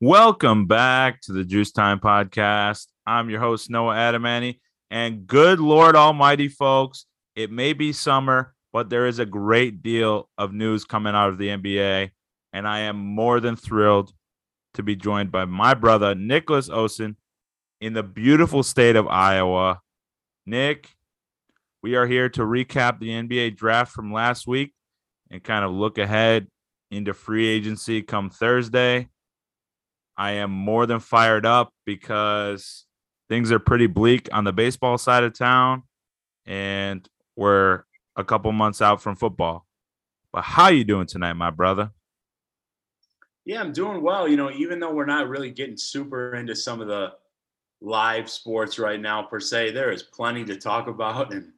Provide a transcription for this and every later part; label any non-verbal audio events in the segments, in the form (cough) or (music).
Welcome back to the Juice Time Podcast. I'm your host, Noah Adamany. And good Lord Almighty, folks, it may be summer, but there is a great deal of news coming out of the NBA. And I am more than thrilled to be joined by my brother, Nicholas Osen, in the beautiful state of Iowa. Nick, we are here to recap the NBA draft from last week and kind of look ahead into free agency come Thursday. I am more than fired up because things are pretty bleak on the baseball side of town and we're a couple months out from football. But how you doing tonight, my brother? Yeah, I'm doing well. You know, even though we're not really getting super into some of the live sports right now per se, there is plenty to talk about and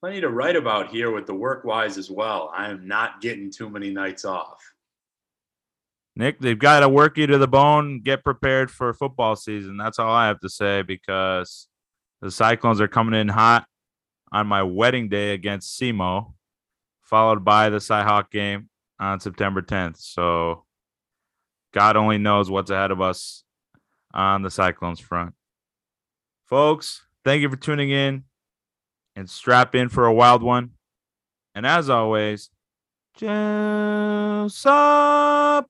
plenty to write about here with the work wise as well. I am not getting too many nights off. Nick, they've got to work you to the bone, get prepared for football season. That's all I have to say because the Cyclones are coming in hot on my wedding day against SEMO, followed by the Cyhawk game on September 10th. So God only knows what's ahead of us on the Cyclones front. Folks, thank you for tuning in and strap in for a wild one. And as always, Juice Up.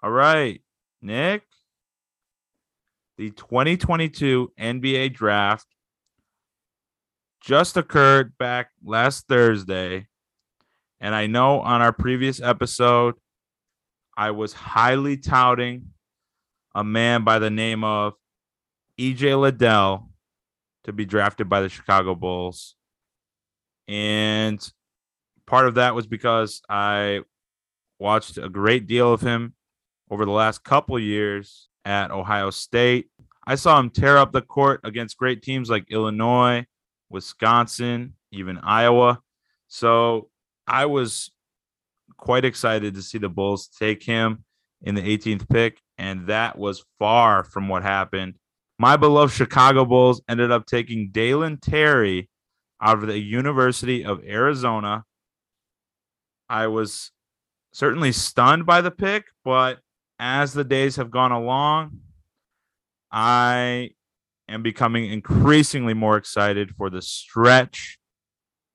All right, Nick. The 2022 NBA draft just occurred back last Thursday. And I know on our previous episode, I was highly touting a man by the name of EJ Liddell to be drafted by the Chicago Bulls. And part of that was because I watched a great deal of him over the last couple years at Ohio State. I saw him tear up the court against great teams like Illinois, Wisconsin, even Iowa. So I was quite excited to see the Bulls take him in the 18th pick, and that was far from what happened. My beloved Chicago Bulls ended up taking Dalen Terry out of the University of Arizona. I was certainly stunned by the pick, but as the days have gone along, I am becoming increasingly more excited for the stretch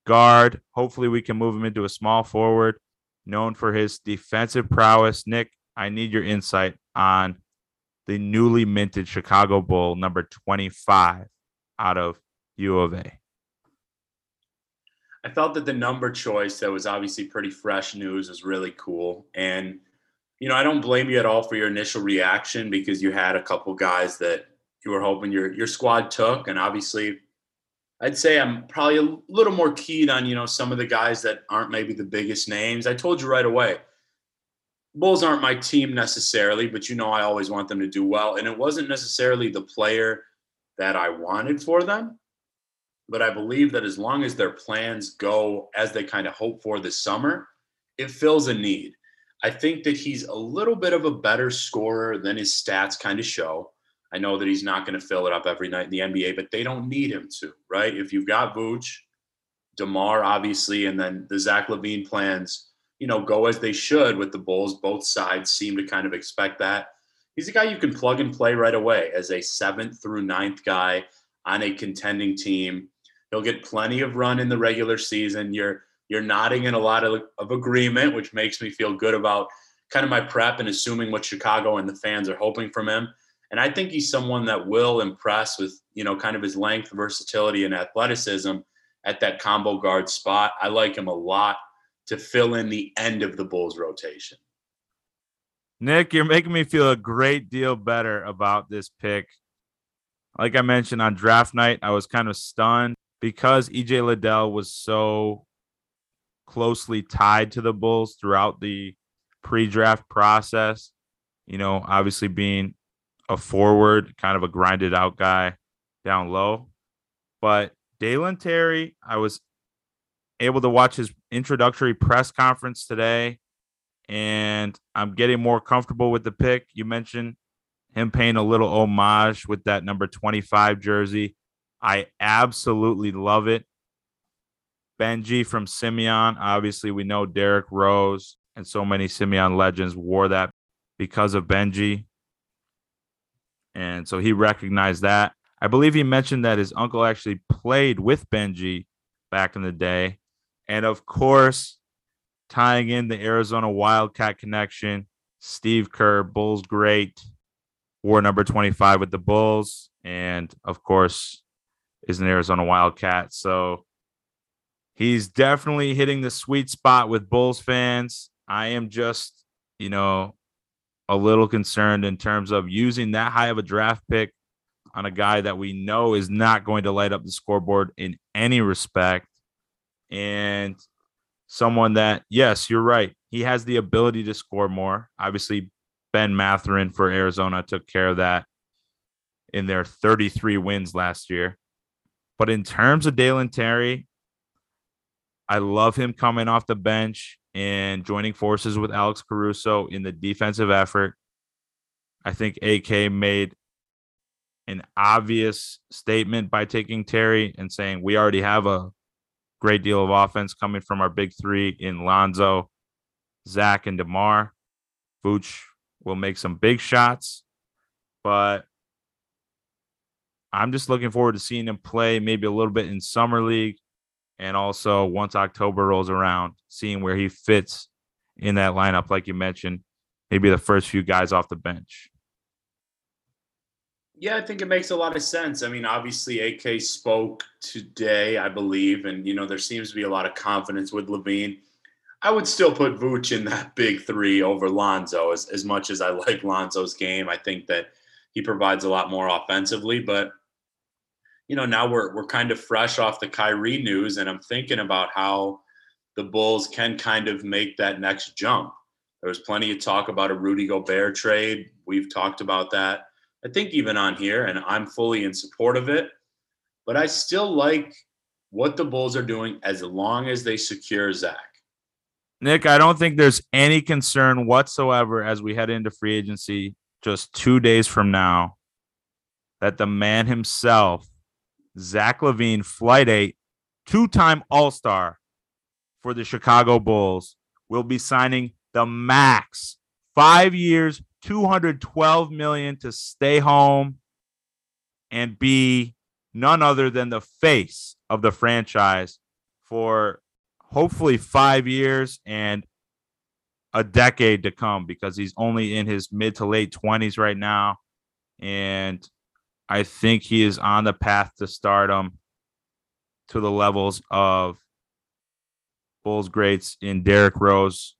guard. Hopefully, we can move him into a small forward known for his defensive prowess. Nick, I need your insight on the newly minted Chicago Bull number 25 out of U of A. I felt that the number choice that was obviously pretty fresh news was really cool. And you know, I don't blame you at all for your initial reaction because you had a couple guys that you were hoping your your squad took, and obviously, I'd say I'm probably a little more keen on you know some of the guys that aren't maybe the biggest names. I told you right away, Bulls aren't my team necessarily, but you know I always want them to do well, and it wasn't necessarily the player that I wanted for them. But I believe that as long as their plans go as they kind of hope for this summer, it fills a need. I think that he's a little bit of a better scorer than his stats kind of show. I know that he's not going to fill it up every night in the NBA, but they don't need him to, right? If you've got Vooch, DeMar, obviously, and then the Zach LaVine plans, you know, go as they should with the Bulls. Both sides seem to kind of expect that. He's a guy you can plug and play right away as a seventh through ninth guy on a contending team. He'll get plenty of run in the regular season. You're you're nodding in a lot of, of agreement, which makes me feel good about kind of my prep and assuming what Chicago and the fans are hoping from him. And I think he's someone that will impress with, you know, kind of his length, versatility, and athleticism at that combo guard spot. I like him a lot to fill in the end of the Bulls rotation. Nick, you're making me feel a great deal better about this pick. Like I mentioned on draft night, I was kind of stunned because EJ Liddell was so closely tied to the Bulls throughout the pre-draft process. You know, obviously being a forward, kind of a grinded out guy down low. But Dalen Terry, I was able to watch his introductory press conference today, and I'm getting more comfortable with the pick. You mentioned him paying a little homage with that number 25 jersey. I absolutely love it. Benji from Simeon. Obviously, we know Derrick Rose and so many Simeon legends wore that because of Benji. And so he recognized that. I believe he mentioned that his uncle actually played with Benji back in the day. And of course, tying in the Arizona Wildcat connection, Steve Kerr, Bulls great, wore number 25 with the Bulls, and of course, is an Arizona Wildcat. So he's definitely hitting the sweet spot with Bulls fans. I am just, you know, a little concerned in terms of using that high of a draft pick on a guy that we know is not going to light up the scoreboard in any respect. And someone that, yes, you're right. He has the ability to score more. Obviously, Ben Mathurin for Arizona took care of that in their 33 wins last year. But in terms of Dalen Terry, I love him coming off the bench and joining forces with Alex Caruso in the defensive effort. I think AK made an obvious statement by taking Terry and saying we already have a great deal of offense coming from our big three in Lonzo, Zach, and DeMar. Vooch will make some big shots, but I'm just looking forward to seeing him play maybe a little bit in summer league and also once October rolls around, seeing where he fits in that lineup, like you mentioned, maybe the first few guys off the bench. Yeah, I think it makes a lot of sense. I mean, obviously, AK spoke today, I believe, and you know there seems to be a lot of confidence with LaVine. I would still put Vooch in that (laughs) big three over Lonzo. As as much as I like Lonzo's game, I think that he provides a lot more offensively. But you know, now we're we're kind of fresh off the Kyrie news, and I'm thinking about how the Bulls can kind of make that next jump. There was plenty of talk about a Rudy Gobert trade. We've talked about that. I think even on here, and I'm fully in support of it. But I still like what the Bulls are doing as long as they secure Zach. Nick, I don't think there's any concern whatsoever as we head into free agency just two days from now that the man himself, Zach LaVine, Flight 8, two time All Star for the Chicago Bulls, will be signing the max five years, 212 million to stay home and be none other than the face of the franchise for hopefully five years and a decade to come because he's only in his mid to late 20s right now. And I think he is on the path to stardom to the levels of Bulls greats in Derrick Rose,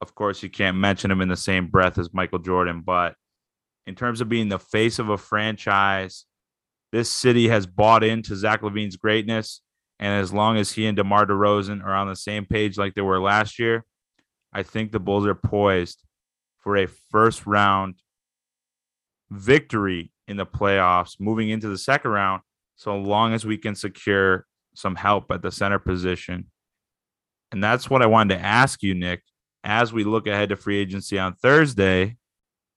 of course, you can't mention him in the same breath as Michael Jordan, but in terms of being the face of a franchise, this city has bought into Zach LaVine's greatness. And as long as he and DeMar DeRozan are on the same page like they were last year, I think the Bulls are poised for a first round victory in the playoffs moving into the second round, so long as we can secure some help at the center position. And that's what I wanted to ask you, Nick as we look ahead to free agency on Thursday,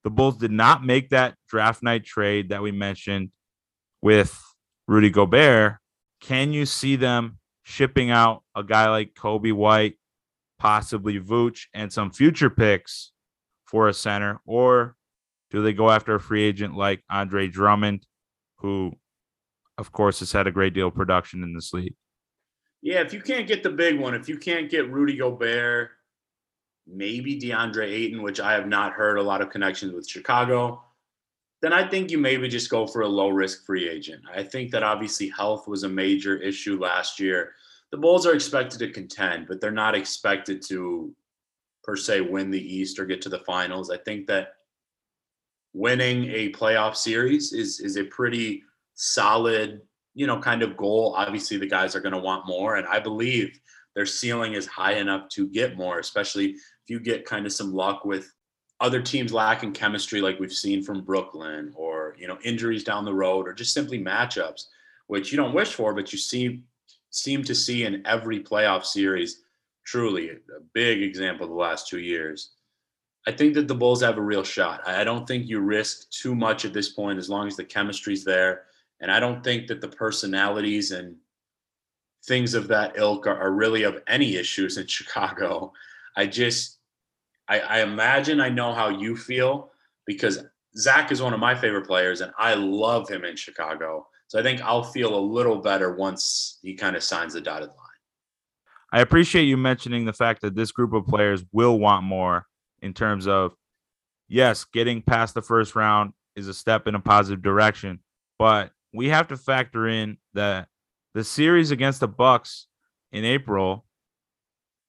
the Bulls did not make that draft night trade that we mentioned with Rudy Gobert. Can you see them shipping out a guy like Coby White, possibly Vooch, and some future picks for a center? Or do they go after a free agent like Andre Drummond, who, of course, has had a great deal of production in this league? Yeah, if you can't get the big one, if you can't get Rudy Gobert, maybe DeAndre Ayton, which I have not heard a lot of connections with Chicago, then I think you maybe just go for a low risk free agent. I think that obviously health was a major issue last year. The Bulls are expected to contend, but they're not expected to per se win the East or get to the finals. I think that winning a playoff series is is a pretty solid, you know, kind of goal. Obviously, the guys are going to want more, and I believe their ceiling is high enough to get more, especially if you get kind of some luck with other teams lacking chemistry like we've seen from Brooklyn or you know injuries down the road or just simply matchups which you don't wish for but you see seem to see in every playoff series truly a big example the last 2 years I think that the Bulls have a real shot. I don't think you risk too much at this point as long as the chemistry's there and I don't think that the personalities and things of that ilk are, are really of any issues in (laughs) Chicago. I just I, I imagine I know how you feel because Zach is one of my favorite players and I love him in Chicago. So I think I'll feel a little better once he kind of signs the dotted line. I appreciate you mentioning the fact that this group of players will want more in terms of, yes, getting past the first round is a step in a positive direction, but we have to factor in that the series against the Bucks in April,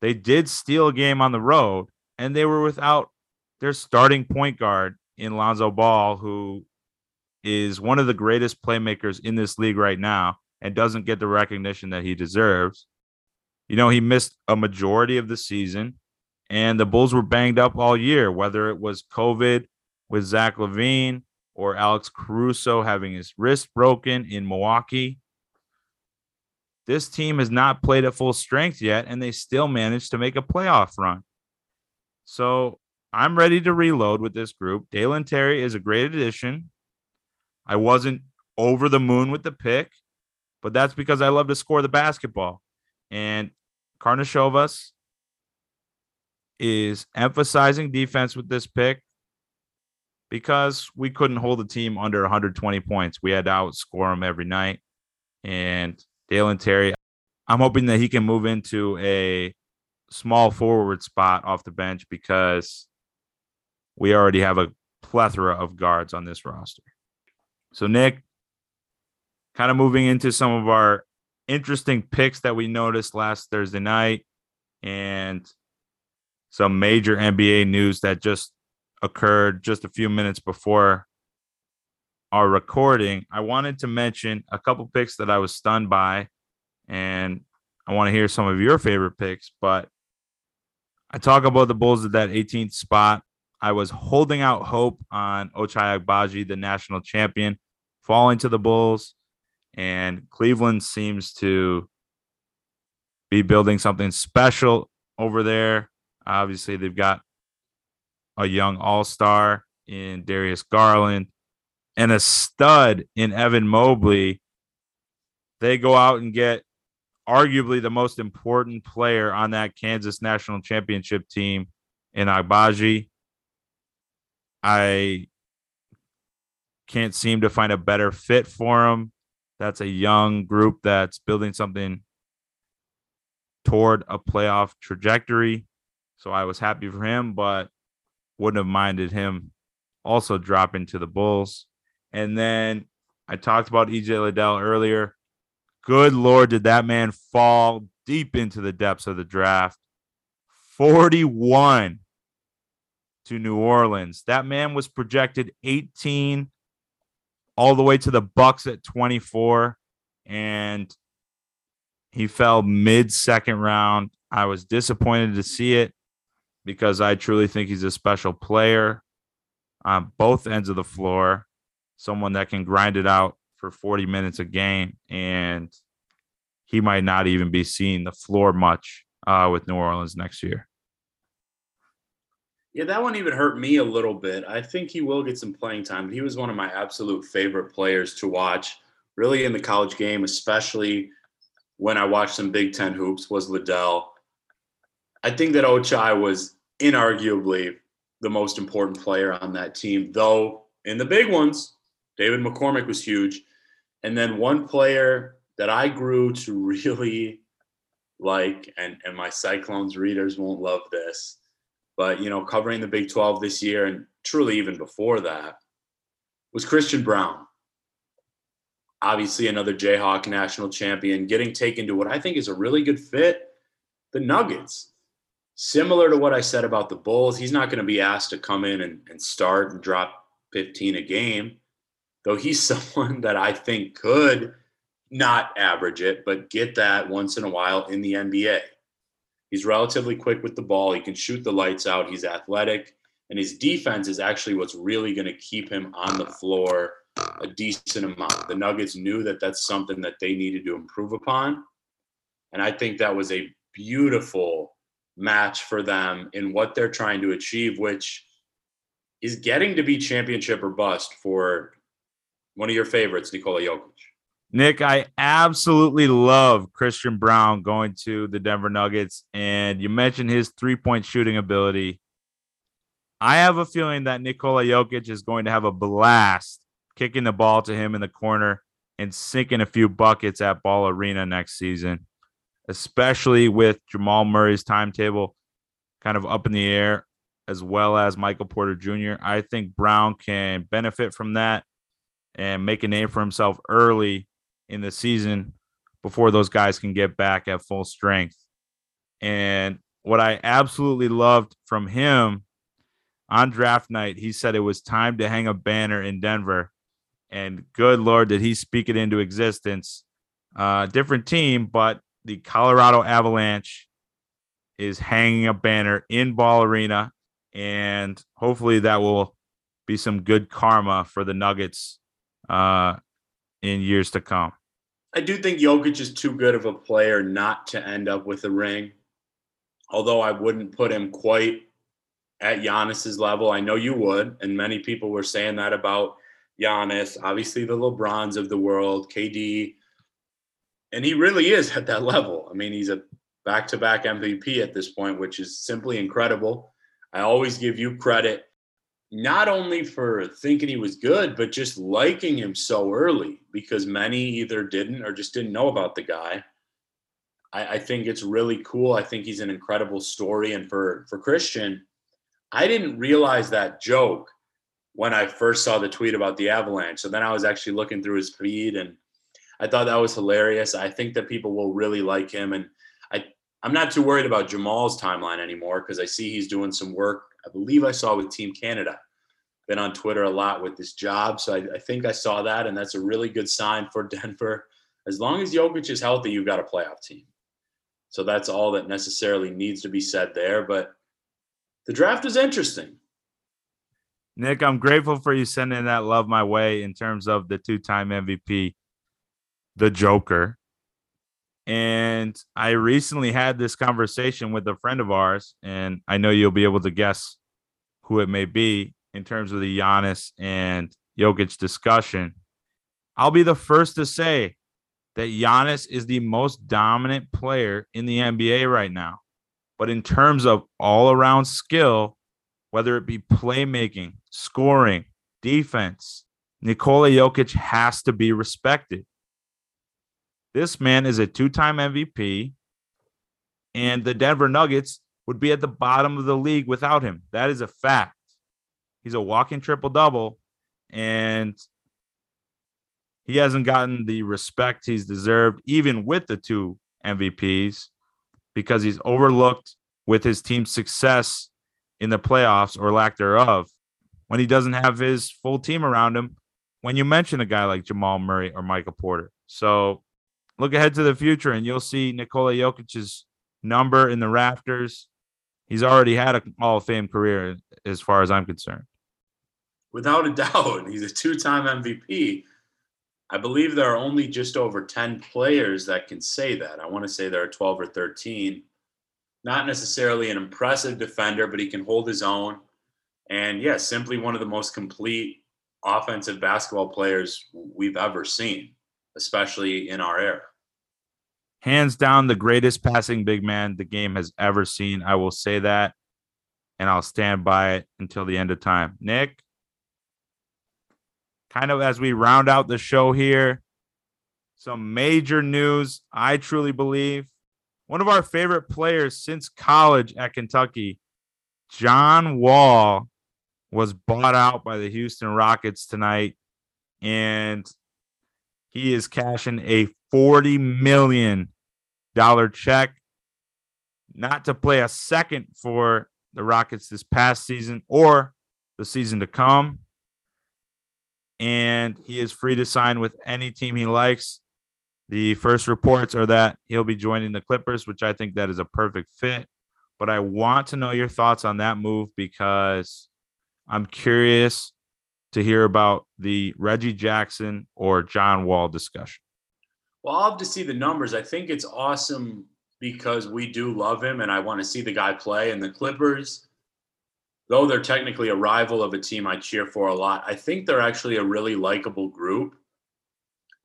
they did steal a game on the road and they were without their starting point guard in Lonzo Ball, who is one of the greatest playmakers in this league right now and doesn't get the recognition that he deserves. You know, he missed a majority of the season, and the Bulls were banged up all year, whether it was COVID with Zach LaVine or Alex Caruso having his wrist broken in Milwaukee. This team has not played at full strength yet, and they still managed to make a playoff run. So I'm ready to reload with this group. Dalen Terry is a great addition. I wasn't over the moon with the pick, but that's because I love to score the basketball. And Karnisovas is emphasizing defense with this pick because we couldn't hold the team under 120 points. We had to outscore them every night. And Dalen Terry, I'm hoping that he can move into a small forward spot off the bench because we already have a plethora of guards on this roster. So, Nick, kind of moving into some of our interesting picks that we noticed last Thursday night and some major NBA news that just occurred just a few minutes before our recording. I wanted to mention a couple picks that I was stunned by, and I want to hear some of your favorite picks. But I talk about the Bulls at that 18th spot. I was holding out hope on Ochai Agbaji, the national champion, falling to the Bulls, and Cleveland seems to be building something special over there. Obviously, they've got a young all star in Darius Garland and a stud in Evan Mobley. They go out and get arguably the most important player on that Kansas national championship team in Agbaji. I can't seem to find a better fit for him. That's a young group that's building something toward a playoff trajectory. So I was happy for him, but wouldn't have minded him also dropping to the Bulls. And then I talked about EJ Liddell earlier. Good Lord, did that man fall deep into the depths of the draft? 41 to New Orleans. That man was projected 18 all the way to the Bucks at 24 and he fell mid second round. I was disappointed to see it because I truly think he's a special player on both ends of the floor, someone that can grind it out for 40 minutes a game and he might not even be seeing the floor much uh, with New Orleans next year. Yeah, that one even hurt me a little bit. I think he will get some playing time. He was one of my absolute favorite players to watch, really in the college game, especially when I watched some Big Ten hoops. Was Liddell? I think that Ochai was inarguably the most important player on that team, though in the big ones, David McCormack was huge. And then one player that I grew to (laughs) really like, and, and my Cyclones readers won't love this, but you know, covering the Big 12 this year and truly even before that was Christian Braun. Obviously, another Jayhawk national champion, getting taken to what I think is a really good fit the Nuggets. Similar to what I said about the Bulls, he's not going to be asked to come in and, and start and drop 15 a game, though he's (laughs) someone that I think could not average it, but get that once in a while in the NBA. He's relatively quick with the ball. He can shoot the lights out. He's athletic. And his defense is actually what's really going to keep him on the floor a decent amount. The Nuggets knew that that's something that they needed to improve upon. And I think that was a beautiful match for them in what they're trying to achieve, which is getting to be championship or bust for one of your favorites, Nikola Jokic. Nick, I absolutely love Christian Braun going to the Denver Nuggets. And you mentioned his three point shooting ability. I have a feeling that Nikola Jokic is going to have a blast kicking the ball to him in the corner and sinking a few buckets at Ball Arena next season, especially with Jamal Murray's timetable kind of up in the air, as well as Michael Porter Jr. I think Braun can benefit from that and make a name for himself early in the season before those guys can get back at full strength. And what I absolutely loved from him on draft night, he said it was time to hang a banner in Denver. And good Lord, did he speak it into existence? Uh, different team, but the Colorado Avalanche is hanging a banner in Ball Arena. And hopefully that will be some good karma for the Nuggets uh, in years to come. I do think Jokic is too good of a player not to end up with a ring. Although I wouldn't put him quite at Giannis's level. I know you would, and many people were saying that about Giannis. Obviously, the LeBrons of the world, KD, and he really is at that level. I mean, he's a back-to-back MVP at this point, which is simply incredible. I always give you credit not only for thinking he was good, but just liking him so early because many either didn't or just didn't know about the guy. I, I, think it's really cool. I think he's an incredible story. And for for Christian, I didn't realize that joke when I first saw the tweet about the Avalanche. So then I was actually looking through his feed and I thought that was hilarious. I think that people will really like him. And I I'm not too worried about Jamal's timeline anymore because I see he's doing some work I believe I saw with Team Canada. Been on Twitter a lot with this job. So I, I think I saw that, and that's a really good sign for (laughs) Denver. As long as Jokic is healthy, you've got a playoff team. So that's all that necessarily needs to be said there. But the draft is interesting. Nick, I'm grateful for you sending that love my way in terms of the two time MVP, the Joker. And I recently had this conversation with a friend of ours, and I know you'll be able to guess who it may be in terms of the Giannis and Jokic discussion. I'll be the first to say that Giannis is the most dominant player in the NBA right now. But in terms of all around skill, whether it be playmaking, scoring, defense, Nikola Jokic has to be respected. This man is a two time MVP, and the Denver Nuggets would be at the bottom of the league without him. That is a fact. He's a walking triple double, and he hasn't gotten the respect he's deserved, even with the two MVPs, because he's overlooked with his team's success in the playoffs or lack thereof when he doesn't have his full team around him. When you mention a guy like Jamal Murray or Michael Porter. So look ahead to the future and you'll see Nikola Jokic's number in the rafters. He's already had a Hall of Fame career as far as I'm concerned. Without a doubt, he's a two-time MVP. I believe there are only just over 10 players that can say that. I want to say there are 12 or 13. Not necessarily an impressive defender, but he can hold his own. And yeah, simply one of the most complete offensive basketball players we've ever seen especially in our era. Hands down, the greatest passing big man the game has ever seen. I will say that, and I'll stand by it until the end of time. Nick, kind of as we round out the show here, some major news. I truly believe one of our favorite players since college at Kentucky, John Wall, was bought out by the Houston Rockets tonight. And he is cashing a $40 million check, not to play a second for the Rockets this past season or the season to come. And he is free to sign with any team he likes. The first reports are that he'll be joining the Clippers, which I think that is a perfect fit. But I want to know your thoughts on that move because I'm curious to hear about the Reggie Jackson or John Wall discussion? Well, I'll have to see the numbers. I think it's awesome because we do love him and I want to see the guy play. And the Clippers, though they're technically a rival of a team I cheer for a lot, I think they're actually a really likable group.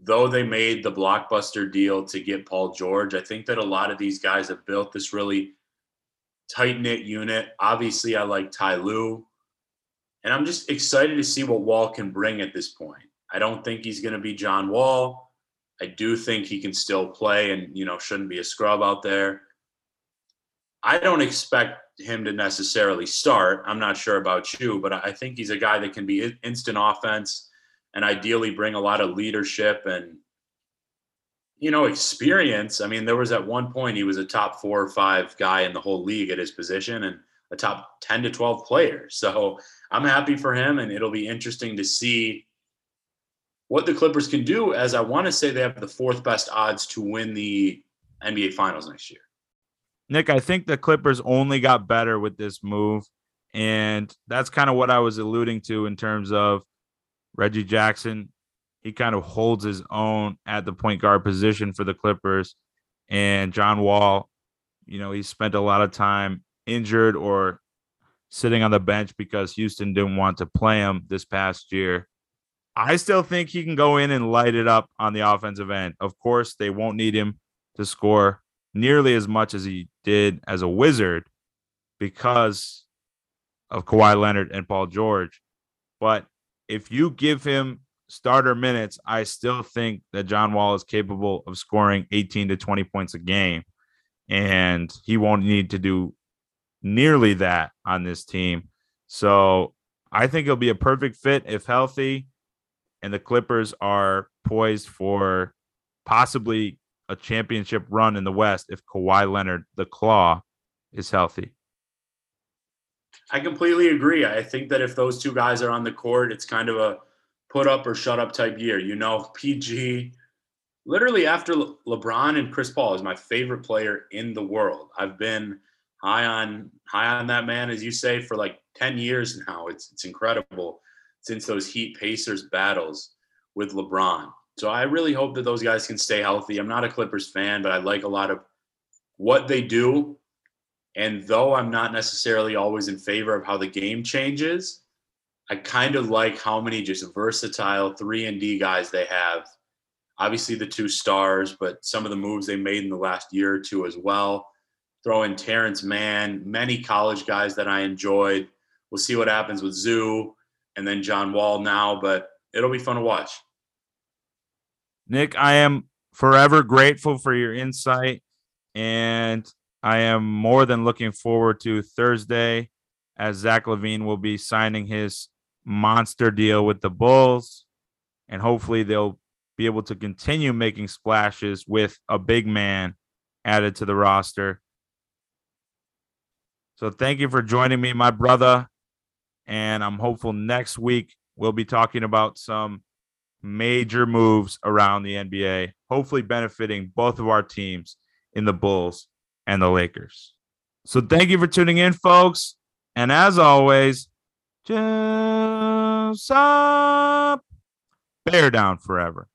Though they made the blockbuster deal to get Paul George, I think that a lot of these guys have built this really tight knit unit. Obviously, I like Ty Lue And I'm just excited to see what Wall can bring at this point. I don't think he's going to be John Wall. I do think he can still play and, you know, shouldn't be a scrub out there. I don't expect him to necessarily start. I'm not sure about you, but I think he's a guy that can be instant offense and ideally bring a lot of leadership and you know experience. I mean, there was at one point he was a top 4 or 5 guy in the whole league at his position and a top 10 to 12 player. So, I'm happy for him and it'll be interesting to see what the Clippers can do as I want to say they have the fourth best odds to win the NBA finals next year. Nick, I think the Clippers only got better with this move. And that's kind of what I was alluding to in terms of Reggie Jackson. He kind of holds his own at the point guard position for the Clippers. And John Wall, you know, he spent a lot of time injured or sitting on the bench because Houston didn't want to play him this past year. I still think he can go in and light it up on the offensive end. Of course, they won't need him to score nearly as much as he did as a wizard because of Kawhi Leonard and Paul George. But if you give him starter minutes, I still think that John Wall is capable of scoring 18 to 20 points a game. And he won't need to do nearly that on this team. So I think it'll be a perfect fit if healthy. And the Clippers are poised for possibly a championship run in the West if Kawhi Leonard, the claw, is healthy. I completely agree. I think that if those two guys are on the court, it's kind of a put up or shut up type year. You know, PG, literally after Le- LeBron and Chris Paul is my favorite player in the world. I've been high on high on that man, as you say, for like 10 years now. It's it's incredible since those Heat Pacers battles with LeBron. So I really hope that those guys can stay healthy. I'm not a Clippers fan, but I like a lot of what they do. And though I'm not necessarily always in favor of how the game changes, I kind of like how many just versatile 3 and D guys they have. Obviously the two stars, but some of the moves they made in the last year or two as well. Throw in Terrence Mann, many college guys that I enjoyed. We'll see what happens with Zoo and then John Wall now, but it'll be fun to watch. Nick, I am forever grateful for your insight, and I am more than looking forward to Thursday as Zach LaVine will be signing his monster deal with the Bulls, and hopefully they'll be able to continue making splashes with a big man added to the roster. So thank you for joining me, my brother. And I'm hopeful next week we'll be talking about some major moves around the NBA, hopefully benefiting both of our teams in the Bulls and the Lakers. So thank you for tuning in, folks. And as always, Juice Up, bear down forever.